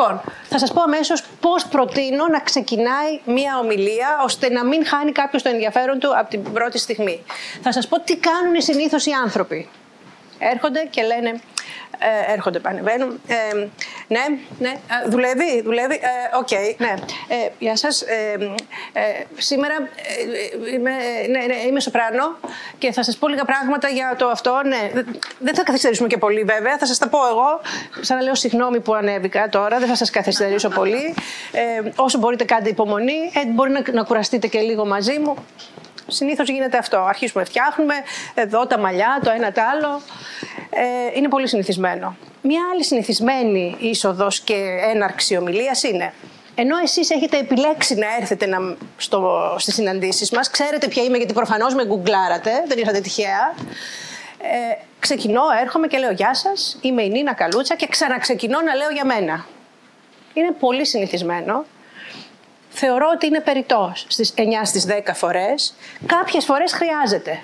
Λοιπόν, θα σας πω αμέσως πώς προτείνω να ξεκινάει μία ομιλία, ώστε να μην χάνει κάποιος το ενδιαφέρον του από την πρώτη στιγμή. Θα σας πω τι κάνουν συνήθως οι άνθρωποι. Έρχονται και λένε, ε, έρχονται, ανεβαίνουν. Ε, ναι, ναι, ε, δουλεύει, δουλεύει. Ε, ok, okay, ναι. Ε, γεια σας. Ε, σήμερα είμαι, ναι, ναι, είμαι σοπράνο και θα σας πω λίγα πράγματα για το αυτό. Ναι, δεν θα καθυστερήσουμε και πολύ βέβαια, θα σας τα πω εγώ. Σαν να λέω συγγνώμη που ανέβηκα τώρα, δεν θα σας καθυστερήσω πολύ. όσο μπορείτε κάντε υπομονή, μπορεί να, να κουραστείτε και λίγο μαζί μου. Συνήθως γίνεται αυτό. Αρχίζουμε, φτιάχνουμε εδώ τα μαλλιά, το ένα το άλλο. Ε, είναι πολύ συνηθισμένο. Μια άλλη συνηθισμένη είσοδος και έναρξη ομιλίας είναι ενώ εσείς έχετε επιλέξει να έρθετε να, στο, στις συναντήσεις μας, ξέρετε ποια είμαι γιατί προφανώς με γκουγκλάρατε, δεν ήρθατε τυχαία, ε, ξεκινώ, έρχομαι και λέω γεια σας, είμαι η Νίνα Καλούτσα και ξαναξεκινώ να λέω για μένα. Είναι πολύ συνηθισμένο θεωρώ ότι είναι περιττός στις 9 στις 10 φορές. Κάποιες φορές χρειάζεται.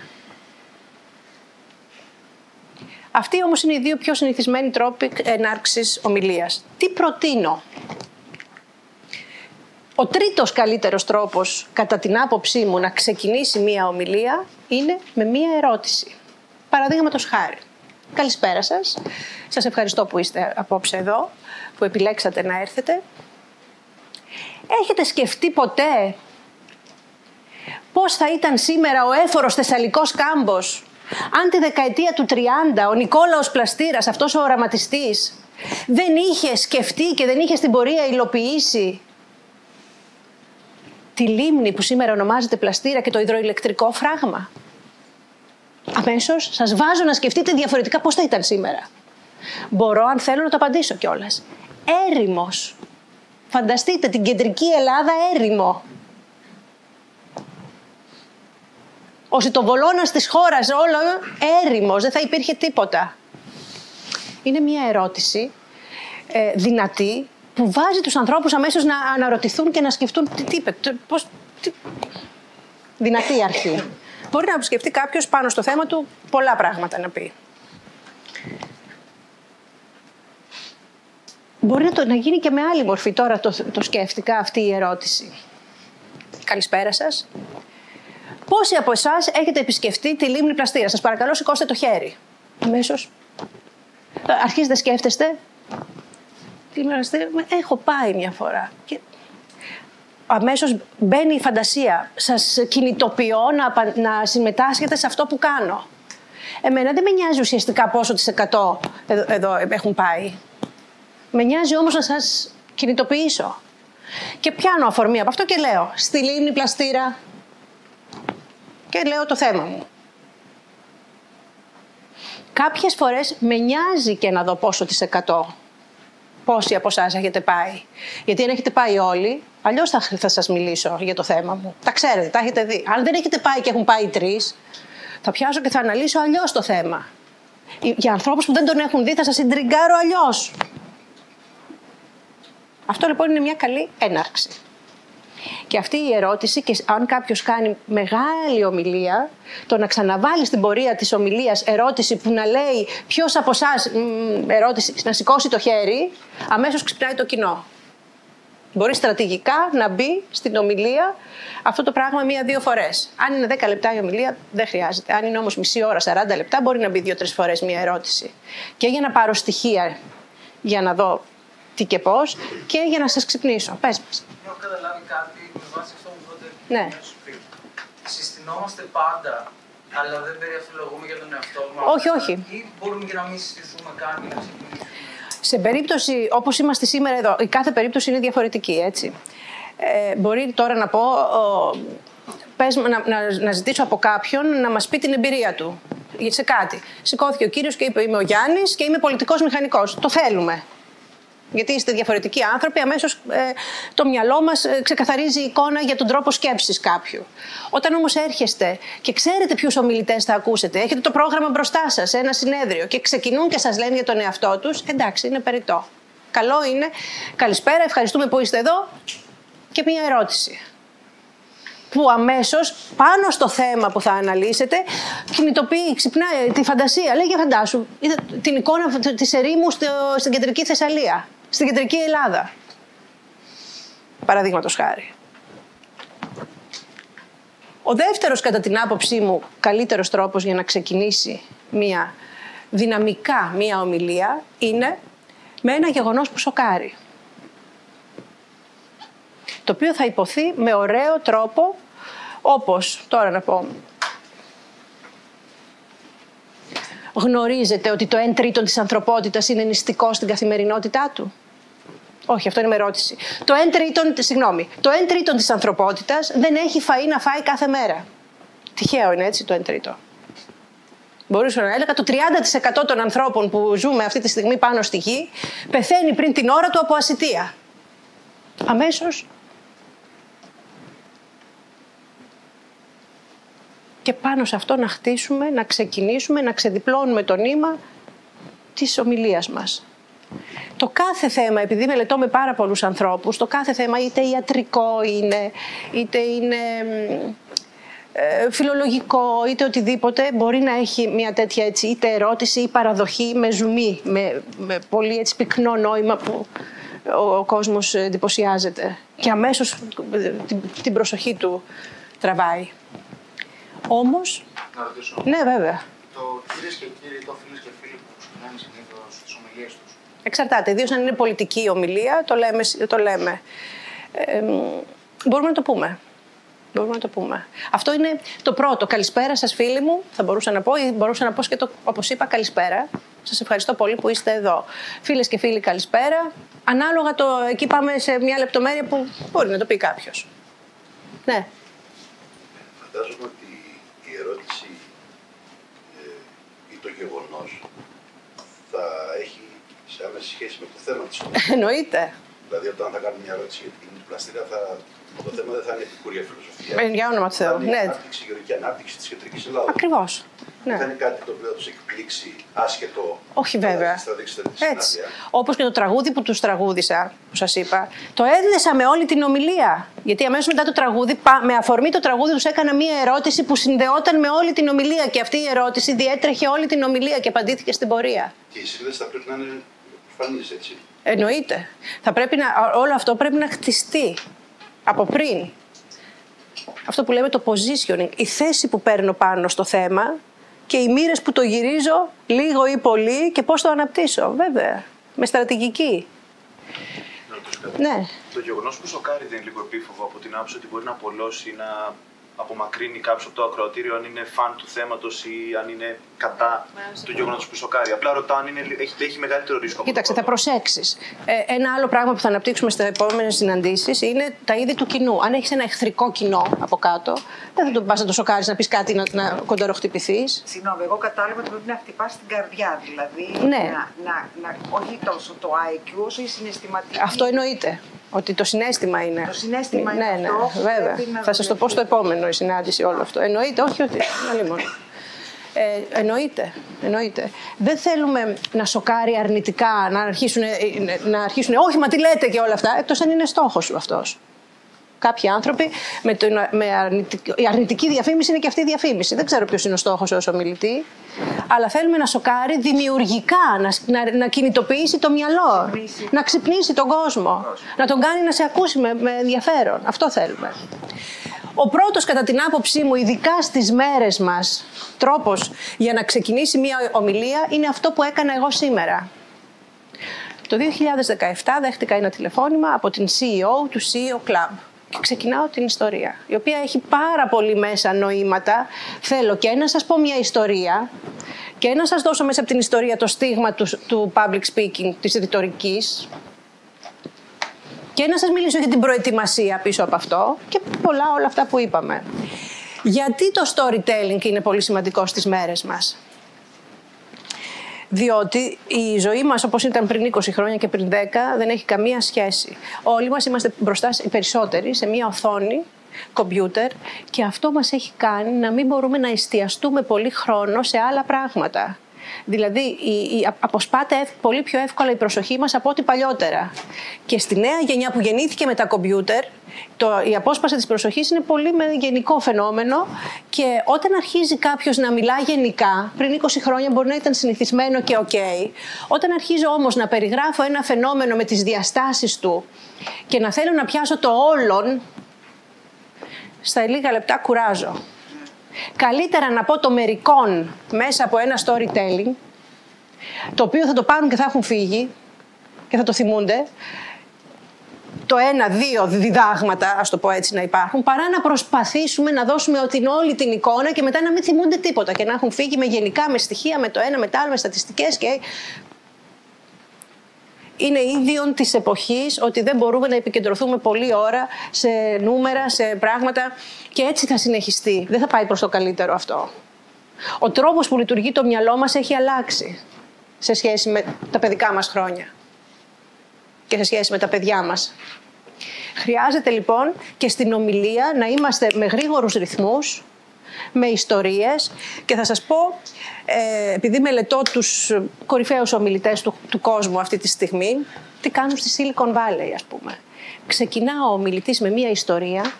Αυτοί όμως είναι οι δύο πιο συνηθισμένοι τρόποι ενάρξης ομιλίας. Τι προτείνω; Ο τρίτος καλύτερος τρόπος, κατά την άποψή μου, να ξεκινήσει μία ομιλία είναι με μία ερώτηση. Παραδείγματος χάρη. Καλησπέρα σας. Σας ευχαριστώ που είστε απόψε εδώ, που επιλέξατε να έρθετε. Έχετε σκεφτεί ποτέ πώς θα ήταν σήμερα ο έφορος Θεσσαλικός κάμπος αν τη δεκαετία του 30 ο Νικόλαος Πλαστήρας, αυτός ο οραματιστής, δεν είχε σκεφτεί και δεν είχε στην πορεία υλοποιήσει τη λίμνη που σήμερα ονομάζεται πλαστήρα και το υδροηλεκτρικό φράγμα; Αμέσως σας βάζω να σκεφτείτε διαφορετικά πώς θα ήταν σήμερα. Μπορώ αν θέλω να το απαντήσω κιόλας. Έρημος Φανταστείτε την κεντρική Ελλάδα έρημο. Ο σιτοβολώνας της χώρας όλο έρημος, δεν θα υπήρχε τίποτα. Είναι μια ερώτηση ε, δυνατή που βάζει τους ανθρώπους αμέσως να αναρωτηθούν και να σκεφτούν τι, τι είπε, πώς, τι... δυνατή αρχή. Μπορεί να σκεφτεί κάποιος πάνω στο θέμα του πολλά πράγματα να πει. Μπορεί να, το, να γίνει και με άλλη μορφή. Τώρα το, το σκέφτηκα αυτή η ερώτηση. Καλησπέρα σας. Πόσοι από εσάς έχετε επισκεφτεί τη λίμνη πλαστήρα. Σας παρακαλώ σηκώστε το χέρι. Αμέσως. Αρχίζετε σκέφτεστε. Τη λίμνη πλαστήρα. Έχω πάει μια φορά. Και αμέσως μπαίνει η φαντασία. Σας κινητοποιώ να, να συμμετάσχετε σε αυτό που κάνω. Εμένα δεν με νοιάζει ουσιαστικά πόσο τις εκατό εδώ, εδώ έχουν πάει. Με νοιάζει όμως να σας κινητοποιήσω. Και πιάνω αφορμή από αυτό και λέω στη λίμνη πλαστήρα και λέω το θέμα μου. Κάποιες φορές με νοιάζει και να δω πόσο τις εκατό. Πόσοι από εσάς έχετε πάει. Γιατί αν έχετε πάει όλοι, αλλιώς θα, θα σας μιλήσω για το θέμα μου. Τα ξέρετε, τα έχετε δει. Αν δεν έχετε πάει και έχουν πάει τρεις, θα πιάσω και θα αναλύσω αλλιώς το θέμα. Για ανθρώπους που δεν τον έχουν δει, θα σας συντριγκάρω αλλιώς. Αυτό λοιπόν είναι μια καλή έναρξη. Και αυτή η ερώτηση, και αν κάποιος κάνει μεγάλη ομιλία, το να ξαναβάλει στην πορεία της ομιλίας ερώτηση που να λέει ποιος από εσάς ερώτηση, να σηκώσει το χέρι, αμέσως ξυπνάει το κοινό. Μπορεί στρατηγικά να μπει στην ομιλία αυτό το πράγμα μία-δύο φορές. Αν είναι 10 λεπτά η ομιλία, δεν χρειάζεται. Αν είναι όμως μισή ώρα, 40 λεπτά, μπορεί να μπει δύο-τρεις φορές μία ερώτηση. Και για να πάρω στοιχεία για να δω τι και πώς και για να σας ξυπνήσω. Πες μας. Έχω καταλάβει κάτι με βάση αυτό που πρώτα ναι. πριν. Συστηνόμαστε πάντα, αλλά δεν περιευθολογούμε για τον εαυτό μας. Όχι, όχι. Ή μπορούμε και να μην συστηθούμε καν για να ξεκινήσουμε. Σε περίπτωση όπως είμαστε σήμερα εδώ, η κάθε περίπτωση είναι διαφορετική, έτσι. Ε, μπορεί τώρα να πω, ο, πες, να, να, να ζητήσω από κάποιον να μας πει την εμπειρία του σε κάτι. Σηκώθηκε ο κύριος και είπε είμαι ο Γιάννης και είμαι πολιτικός μηχανικός. Το θέλουμε γιατί είστε διαφορετικοί άνθρωποι, αμέσως ε, το μυαλό μας ε, ξεκαθαρίζει η εικόνα για τον τρόπο σκέψης κάποιου. Όταν όμως έρχεστε και ξέρετε ποιους ομιλητές θα ακούσετε, έχετε το πρόγραμμα μπροστά σας, ένα συνέδριο και ξεκινούν και σας λένε για τον εαυτό τους, εντάξει, είναι περιττό. Καλό είναι. Καλησπέρα, ευχαριστούμε που είστε εδώ. Και μία ερώτηση που αμέσως πάνω στο θέμα που θα αναλύσετε κινητοποιεί, ξυπνάει τη φαντασία. Λέει για φαντάσου, είδα την εικόνα της ερήμου στην κεντρική Θεσσαλία στην κεντρική Ελλάδα. Παραδείγματος χάρη. Ο δεύτερος, κατά την άποψή μου, καλύτερος τρόπος για να ξεκινήσει μία δυναμικά μία ομιλία είναι με ένα γεγονός που σοκάρει. Το οποίο θα υποθεί με ωραίο τρόπο, όπως, τώρα να πω, γνωρίζετε ότι το 1 τρίτο της ανθρωπότητας είναι νηστικό στην καθημερινότητά του. Όχι, αυτό είναι με ερώτηση. Το 1 τρίτο, συγγνώμη, το 1 τρίτο της ανθρωπότητας δεν έχει φαΐ να φάει κάθε μέρα. Τυχαίο είναι έτσι το 1 τρίτο. Μπορούσα να έλεγα το 30% των ανθρώπων που ζούμε αυτή τη στιγμή πάνω στη γη πεθαίνει πριν την ώρα του από ασυτεία. Αμέσως. Και πάνω σε αυτό να χτίσουμε, να ξεκινήσουμε, να ξεδιπλώνουμε το νήμα της ομιλίας μας. Το κάθε θέμα, επειδή μελετώ με πάρα πολλούς ανθρώπους, το κάθε θέμα είτε ιατρικό είναι, είτε είναι ε, φιλολογικό είτε οτιδήποτε μπορεί να έχει μια τέτοια έτσι, είτε ερώτηση ή παραδοχή με ζουμί, με, με πολύ έτσι πυκνό νόημα που ο, ο κόσμος εντυπωσιάζεται και αμέσως την, την προσοχή του τραβάει. Όμως... Να ρωτήσω. Ναι, βέβαια. Το κυρίες και κύριοι, το φίλες και φίλοι που ξεκινάνε συνήθως τις ομιλίες τους. Εξαρτάται. Ιδίως αν είναι πολιτική ομιλία, το λέμε. Το λέμε. Ε, μπορούμε να το πούμε. Μπορούμε να το πούμε. Αυτό είναι το πρώτο. Καλησπέρα σας, φίλοι μου, θα μπορούσα να πω, ή μπορούσα να πω και το, όπως είπα, καλησπέρα. Σας ευχαριστώ πολύ που είστε εδώ. Φίλες και φίλοι, καλησπέρα. Ανάλογα το. Εκεί πάμε σε μια λεπτομέρεια που μπορεί να το πει κάποιος. Ναι. Φαντάζομαι ότι η ερώτηση ε, ή το γεγονός θα έχει σε άμεση σχέση με το θέμα της Εννοείται. Δηλαδή, όταν θα κάνουμε μια ερώτηση για την πλαστήρα, θα το θέμα δεν θα είναι επικουρία φιλοσοφία. Ε, για όνομα του Θεού. Θα είναι Ναι. η ανάπτυξη, η γεωργική ανάπτυξη της κεντρικής Ελλάδα. Ακριβώς. Δεν θα Ναι. είναι κάτι το οποίο θα τους εκπλήξει άσχετο. Όχι βέβαια. Θα δείξετε τη Έτσι. συνάντεια. Όπως και το τραγούδι που τους τραγούδισα, που σας είπα, το έδεσα με όλη την ομιλία. Γιατί αμέσως μετά το τραγούδι, πα- με αφορμή το τραγούδι, τους έκανα μία ερώτηση που συνδεόταν με όλη την ομιλία. Και αυτή η ερώτηση διέτρεχε όλη την ομιλία και απαντήθηκε στην πορεία. Και οι σύνδεση θα πρέπει να είναι προφανεί έτσι. Εννοείται. Θα πρέπει να, όλο αυτό πρέπει να χτιστεί από πριν. Αυτό που λέμε το positioning, η θέση που παίρνω πάνω στο θέμα και οι μοίρες που το γυρίζω λίγο ή πολύ και πώς το αναπτύσσω, βέβαια, με στρατηγική. Να ρωτήσω κάτι. Ναι. Το γεγονός που σοκάρει δεν είναι λίγο επίφοβο από την άποψη ότι μπορεί να απολώσει ή να απομακρύνει κάποιος από το ακροατήριο αν είναι φαν του θέματος ή αν είναι κατά του γεγονότος που σοκάρει. Απλά ρωτάω αν είναι, έχει, έχει μεγαλύτερο ρίσκο. από το Κοίταξε, θα πρώτο. προσέξεις. Ε, ένα άλλο πράγμα που θα αναπτύξουμε στι επόμενε συναντήσεις είναι τα είδη του κοινού. Αν έχεις ένα εχθρικό κοινό από κάτω, δεν θα το πας να το σοκάρεις να πεις κάτι να, να κοντοροχτυπηθεί. Συγγνώμη, εγώ κατάλαβα ότι πρέπει να χτυπάς την καρδιά. Δηλαδή, Ναι. να, να, να, όχι τόσο το IQ, όσο η συναισθηματική. Αυτό εννοείται. Ότι το συνέστημα είναι. Το συναίσθημα είναι ναι, ναι, αυτό που βέβαια. πρέπει να Θα σας το πω στο επόμενο η συνάντηση όλο αυτό. Εννοείται, όχι, όχι. Άλλη μόνο. Ε, εννοείται, εννοείται. Δεν θέλουμε να σοκάρει αρνητικά, να αρχίσουν, να αρχίσουν όχι μα τι λέτε και όλα αυτά, εκτός αν είναι στόχος σου αυτός. Κάποιοι άνθρωποι με, το, με αρνητική, η αρνητική διαφήμιση είναι και αυτή η διαφήμιση. Δεν ξέρω ποιος είναι ο στόχος ως ομιλητή. Αλλά θέλουμε να σοκάρει δημιουργικά, να, να, να κινητοποιήσει το μυαλό, ξυπνήσει. να ξυπνήσει τον κόσμο, να τον κάνει να σε ακούσει με, με ενδιαφέρον. Αυτό θέλουμε. Ο πρώτος κατά την άποψή μου, ειδικά στις μέρες μας, τρόπος για να ξεκινήσει μια ομιλία είναι αυτό που έκανα εγώ σήμερα. Το 2017 δέχτηκα ένα τηλεφώνημα από την CEO του CEO Club και ξεκινάω την ιστορία, η οποία έχει πάρα πολύ μέσα νοήματα. Θέλω και να σας πω μια ιστορία και να σας δώσω μέσα από την ιστορία το στίγμα του, του public speaking, της ρητορικής, και να σας μιλήσω για την προετοιμασία πίσω από αυτό και πολλά όλα αυτά που είπαμε. Γιατί το storytelling είναι πολύ σημαντικό στις μέρες μας; Διότι η ζωή μας όπως ήταν πριν 20 χρόνια και πριν 10 δεν έχει καμία σχέση. Όλοι μας είμαστε μπροστά, οι περισσότεροι, σε μια οθόνη κομπιούτερ και αυτό μας έχει κάνει να μην μπορούμε να εστιαστούμε πολύ χρόνο σε άλλα πράγματα. Δηλαδή, η, η, αποσπάται πολύ πιο εύκολα η προσοχή μας από ό,τι παλιότερα. Και στη νέα γενιά που γεννήθηκε με τα κομπιούτερ, το, η απόσπαση της προσοχής είναι πολύ με γενικό φαινόμενο και όταν αρχίζει κάποιος να μιλά γενικά, πριν 20 χρόνια μπορεί να ήταν συνηθισμένο και οκ, όταν αρχίζει όμως να περιγράφω ένα φαινόμενο με τις διαστάσεις του και να θέλω να πιάσω το όλον, στα λίγα λεπτά κουράζω. Καλύτερα να πω το μερικό μέσα από ένα storytelling, το οποίο θα το πάρουν και θα έχουν φύγει και θα το θυμούνται, το ένα-δύο διδάγματα, ας το πω έτσι, να υπάρχουν, παρά να προσπαθήσουμε να δώσουμε την όλη την εικόνα και μετά να μην θυμούνται τίποτα και να έχουν φύγει με γενικά, με στοιχεία, με το ένα, με το άλλο, με στατιστικές και. Είναι ίδιον της εποχής ότι δεν μπορούμε να επικεντρωθούμε πολλή ώρα σε νούμερα, σε πράγματα και έτσι θα συνεχιστεί. Δεν θα πάει προς το καλύτερο αυτό. Ο τρόπος που λειτουργεί το μυαλό μας έχει αλλάξει σε σχέση με τα παιδικά μας χρόνια και σε σχέση με τα παιδιά μας. Χρειάζεται λοιπόν και στην ομιλία να είμαστε με γρήγορους ρυθμούς, με ιστορίες και θα σας πω, ε, επειδή μελετώ τους κορυφαίους ομιλητές του, του κόσμου αυτή τη στιγμή, τι κάνουν στη Silicon Valley ας πούμε. Ξεκινά ο ομιλητής με μία ιστορία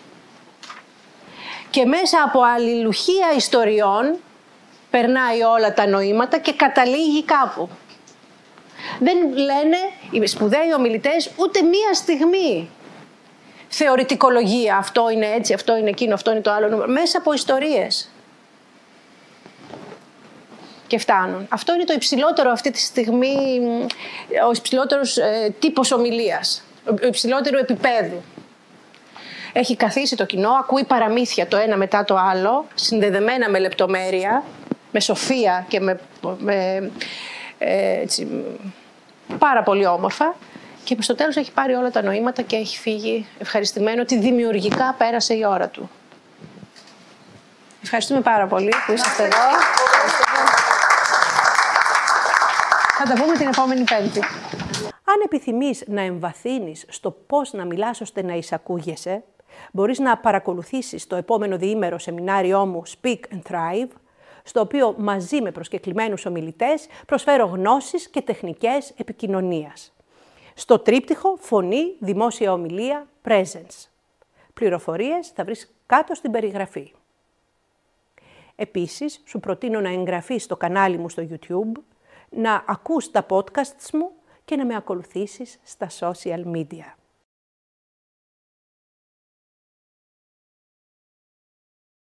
και μέσα από αλληλουχία ιστοριών περνάει όλα τα νοήματα και καταλήγει κάπου. Δεν λένε οι σπουδαίοι ομιλητές ούτε μία στιγμή θεωρητικολογία. Αυτό είναι έτσι, αυτό είναι εκείνο, αυτό είναι το άλλο. Μέσα από ιστορίες. Και φτάνουν. Αυτό είναι το υψηλότερο αυτή τη στιγμή, ο υψηλότερος ε, τύπος ομιλίας. Ο υψηλότερο επίπεδου. Έχει καθίσει το κοινό, ακούει παραμύθια το ένα μετά το άλλο, συνδεδεμένα με λεπτομέρεια, με σοφία και με, με ε, έτσι, πάρα πολύ όμορφα και στο τέλος έχει πάρει όλα τα νοήματα και έχει φύγει ευχαριστημένο ότι δημιουργικά πέρασε η ώρα του. Ευχαριστούμε πάρα πολύ που είσαστε εδώ. Θα τα πούμε την επόμενη Πέμπτη. Αν επιθυμείς να εμβαθύνεις στο πώς να μιλάς ώστε να εισακούγεσαι, μπορείς να παρακολουθήσεις το επόμενο διήμερο σεμινάριό μου Speak and Thrive, στο οποίο μαζί με προσκεκλημένους ομιλητές προσφέρω γνώσεις και τεχνικές επικοινωνίας. Στο τρίπτυχο Φωνή, Δημόσια Ομιλία, Presence. Πληροφορίες θα βρεις κάτω στην περιγραφή. Επίσης, σου προτείνω να εγγραφείς στο κανάλι μου στο YouTube, να ακούς τα podcasts μου και να με ακολουθήσεις στα social media.